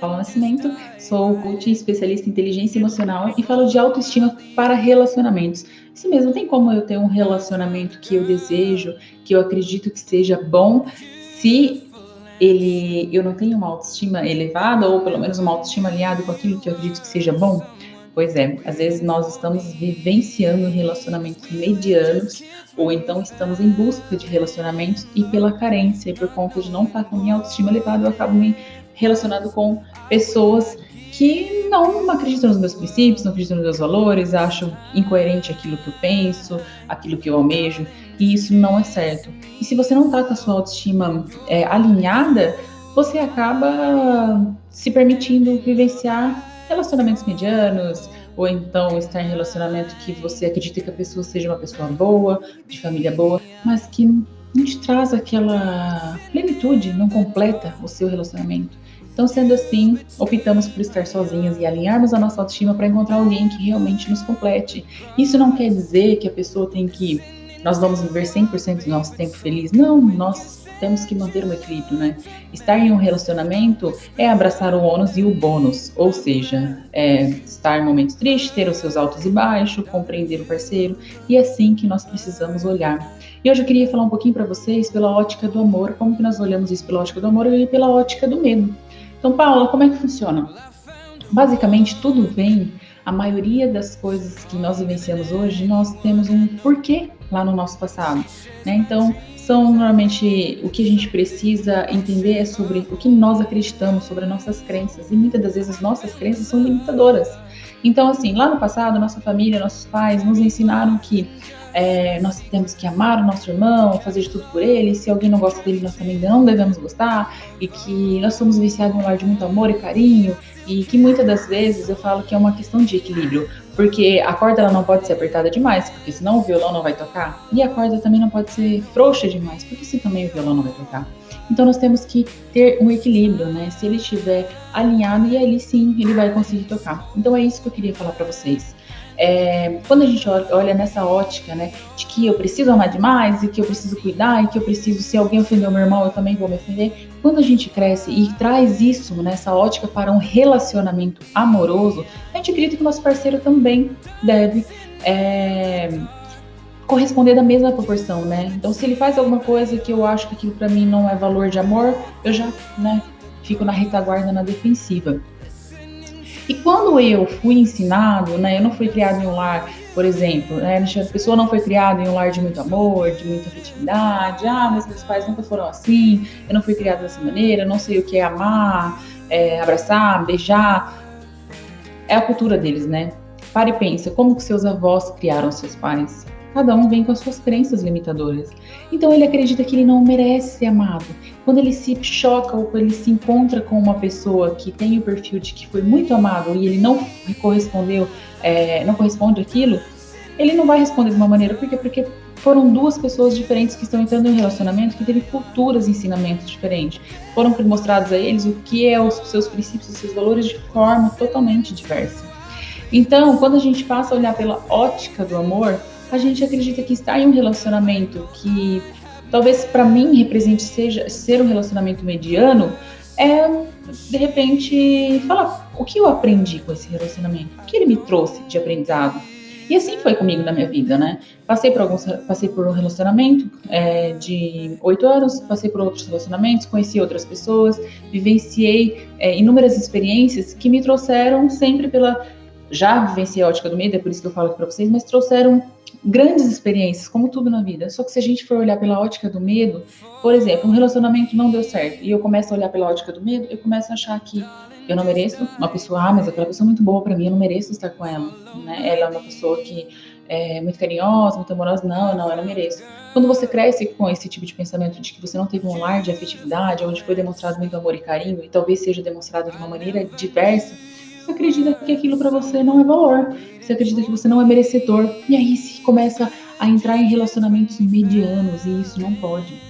Paulo Nascimento, sou coach especialista em inteligência emocional e falo de autoestima para relacionamentos. Isso mesmo, tem como eu ter um relacionamento que eu desejo, que eu acredito que seja bom, se ele eu não tenho uma autoestima elevada ou pelo menos uma autoestima alinhada com aquilo que eu acredito que seja bom? Pois é, às vezes nós estamos vivenciando relacionamentos medianos ou então estamos em busca de relacionamentos e pela carência e por conta de não estar com minha autoestima elevada, eu acabo me relacionado com pessoas que não acreditam nos meus princípios, não acreditam nos meus valores, acham incoerente aquilo que eu penso, aquilo que eu almejo, e isso não é certo. E se você não está com a sua autoestima é, alinhada, você acaba se permitindo vivenciar relacionamentos medianos, ou então estar em relacionamento que você acredita que a pessoa seja uma pessoa boa, de família boa, mas que não te traz aquela plenitude, não completa o seu relacionamento. Então, sendo assim, optamos por estar sozinhas e alinharmos a nossa autoestima para encontrar alguém que realmente nos complete. Isso não quer dizer que a pessoa tem que. Nós vamos viver 100% do nosso tempo feliz. Não, nós temos que manter um equilíbrio, né? Estar em um relacionamento é abraçar o ônus e o bônus, ou seja, é estar em momentos tristes, ter os seus altos e baixos, compreender o parceiro, e é assim que nós precisamos olhar. E hoje eu queria falar um pouquinho para vocês pela ótica do amor, como que nós olhamos isso pela ótica do amor e pela ótica do medo. Então, Paula, como é que funciona? Basicamente, tudo vem, a maioria das coisas que nós vivenciamos hoje, nós temos um porquê lá no nosso passado. Né? Então, são normalmente o que a gente precisa entender é sobre o que nós acreditamos, sobre nossas crenças. E muitas das vezes as nossas crenças são limitadoras. Então, assim, lá no passado, nossa família, nossos pais nos ensinaram que é, nós temos que amar o nosso irmão, fazer de tudo por ele, se alguém não gosta dele, nós também não devemos gostar, e que nós somos viciados em um lar de muito amor e carinho, e que muitas das vezes eu falo que é uma questão de equilíbrio, porque a corda ela não pode ser apertada demais, porque senão o violão não vai tocar, e a corda também não pode ser frouxa demais, porque senão também o violão não vai tocar. Então nós temos que ter um equilíbrio, né? Se ele estiver alinhado, e ali sim ele vai conseguir tocar. Então é isso que eu queria falar para vocês. É, quando a gente olha nessa ótica, né, de que eu preciso amar demais e que eu preciso cuidar e que eu preciso, se alguém ofender o meu irmão, eu também vou me ofender. Quando a gente cresce e traz isso nessa ótica para um relacionamento amoroso, a gente acredita que o nosso parceiro também deve é, corresponder da mesma proporção, né? Então, se ele faz alguma coisa que eu acho que aquilo para mim não é valor de amor, eu já, né, fico na retaguarda, na defensiva. E quando eu fui ensinado, né, eu não fui criado em um lar, por exemplo, né, a pessoa não foi criada em um lar de muito amor, de muita afetividade, ah, mas meus pais nunca foram assim, eu não fui criada dessa maneira, não sei o que é amar, é, abraçar, beijar. É a cultura deles, né? Pare e pensa, como que seus avós criaram seus pais? Cada um vem com as suas crenças limitadoras. Então ele acredita que ele não merece ser amado. Quando ele se choca ou ele se encontra com uma pessoa que tem o perfil de que foi muito amado e ele não correspondeu, é, não corresponde aquilo, ele não vai responder de uma maneira. Por quê? Porque foram duas pessoas diferentes que estão entrando em um relacionamento que teve culturas e ensinamentos diferentes. Foram mostrados a eles o que é os seus princípios, os seus valores de forma totalmente diversa. Então, quando a gente passa a olhar pela ótica do amor, a gente acredita que estar em um relacionamento que talvez para mim represente seja ser um relacionamento mediano, é de repente falar o que eu aprendi com esse relacionamento, o que ele me trouxe de aprendizado. E assim foi comigo na minha vida, né? Passei por alguns, passei por um relacionamento é, de oito anos, passei por outros relacionamentos, conheci outras pessoas, vivenciei é, inúmeras experiências que me trouxeram sempre pela já vivenciei a ótica do medo, é por isso que eu falo aqui para vocês, mas trouxeram grandes experiências, como tudo na vida. Só que se a gente for olhar pela ótica do medo, por exemplo, um relacionamento não deu certo e eu começo a olhar pela ótica do medo, eu começo a achar que eu não mereço uma pessoa, ah, mas aquela pessoa é muito boa para mim, eu não mereço estar com ela, né? Ela é uma pessoa que é muito carinhosa, muito amorosa, não, não, eu não mereço. Quando você cresce com esse tipo de pensamento de que você não teve um lar de afetividade, onde foi demonstrado muito amor e carinho, e talvez seja demonstrado de uma maneira diversa, acredita que aquilo para você não é valor, você acredita que você não é merecedor, e aí se começa a entrar em relacionamentos medianos, e isso não pode.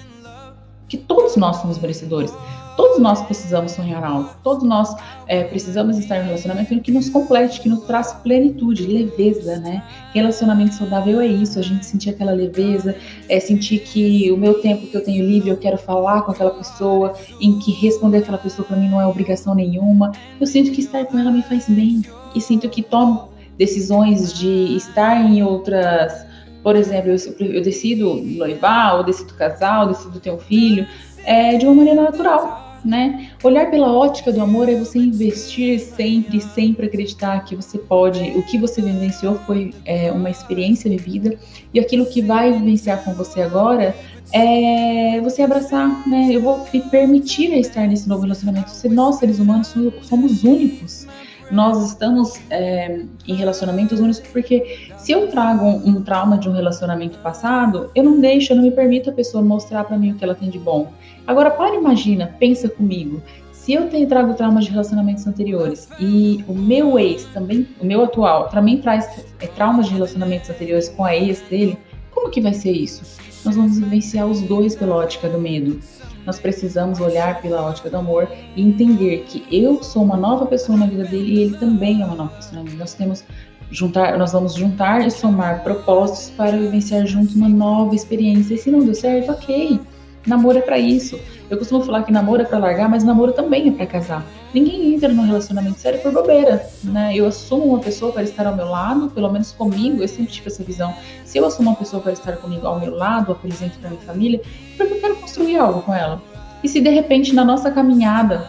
Que todos nós somos merecedores. Todos nós precisamos sonhar alto, todos nós é, precisamos estar em um relacionamento que nos complete, que nos traz plenitude, leveza, né? Relacionamento saudável é isso, a gente sentir aquela leveza, é sentir que o meu tempo que eu tenho livre, eu quero falar com aquela pessoa, em que responder aquela pessoa para mim não é obrigação nenhuma. Eu sinto que estar com ela me faz bem e sinto que tomo decisões de estar em outras por exemplo, eu, eu decido noivar, ou decido casar, ou decido ter um filho, é, de uma maneira natural, né? Olhar pela ótica do amor é você investir sempre, sempre acreditar que você pode, o que você vivenciou foi é, uma experiência vivida e aquilo que vai vivenciar com você agora é você abraçar, né? Eu vou me permitir estar nesse novo relacionamento. Nós, seres humanos, somos únicos nós estamos é, em relacionamentos únicos porque se eu trago um, um, trauma de um relacionamento passado, eu não deixo, eu não me permito a pessoa mostrar para mim o que ela tem de bom. Agora, para imagina, pensa comigo. Se eu tenho, trago traumas de relacionamentos anteriores e o meu ex também, o meu atual, também traz é, traumas de relacionamentos anteriores com a ex dele, como que vai ser isso? Nós vamos vivenciar os dois pela ótica do medo nós precisamos olhar pela ótica do amor e entender que eu sou uma nova pessoa na vida dele e ele também é uma nova pessoa na vida. Nós temos juntar, nós vamos juntar e somar propósitos para vivenciar juntos uma nova experiência. E se não deu certo, ok. Namoro é para isso. Eu costumo falar que namoro é para largar, mas namoro também é para casar. Ninguém entra num relacionamento sério por bobeira, né? Eu assumo uma pessoa para estar ao meu lado, pelo menos comigo, eu sempre tive essa visão. Se eu assumo uma pessoa para estar comigo ao meu lado, apresento para minha família, porque eu quero construir algo com ela. E se de repente na nossa caminhada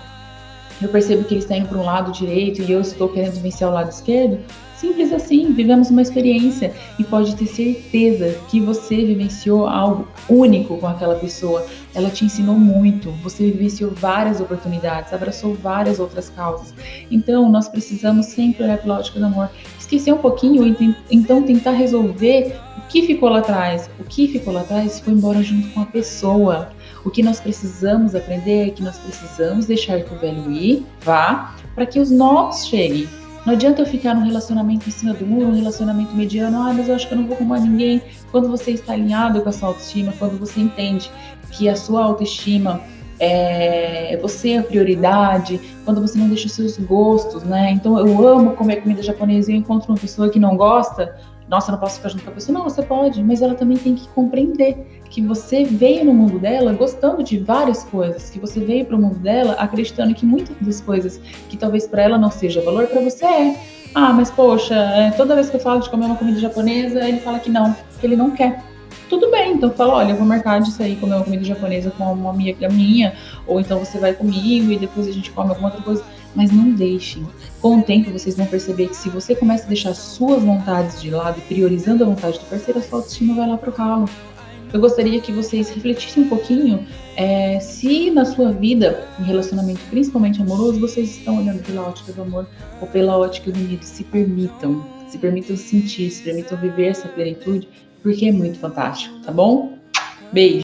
eu percebo que eles estão indo para um lado direito e eu estou querendo vencer o lado esquerdo, Simples assim, vivemos uma experiência e pode ter certeza que você vivenciou algo único com aquela pessoa. Ela te ensinou muito, você vivenciou várias oportunidades, abraçou várias outras causas. Então, nós precisamos sempre olhar pela ótica do amor, esquecer um pouquinho e então tentar resolver o que ficou lá atrás. O que ficou lá atrás foi embora junto com a pessoa. O que nós precisamos aprender é que nós precisamos deixar que o velho ir, vá, para que os novos cheguem. Não adianta eu ficar num relacionamento em cima do muro, um relacionamento mediano, ah, mas eu acho que eu não vou arrumar ninguém. Quando você está alinhado com a sua autoestima, quando você entende que a sua autoestima é você a prioridade, quando você não deixa os seus gostos, né? Então eu amo comer comida japonesa e eu encontro uma pessoa que não gosta, nossa, eu não posso ficar junto com a pessoa. Não, você pode, mas ela também tem que compreender que você veio no mundo dela gostando de várias coisas, que você veio para o mundo dela acreditando que muitas das coisas que talvez para ela não seja valor, para você é. Ah, mas poxa, é, toda vez que eu falo de comer uma comida japonesa, ele fala que não, que ele não quer. Tudo bem, então fala, olha, eu vou marcar de sair comer uma comida japonesa com uma amiga minha, ou então você vai comigo e depois a gente come alguma outra coisa mas não deixem. Com o tempo, vocês vão perceber que se você começa a deixar suas vontades de lado, priorizando a vontade do parceiro, a sua autoestima vai lá pro ralo. Eu gostaria que vocês refletissem um pouquinho é, se na sua vida, em relacionamento principalmente amoroso, vocês estão olhando pela ótica do amor ou pela ótica do medo. Se permitam, se permitam sentir, se permitam viver essa plenitude, porque é muito fantástico, tá bom? Beijo!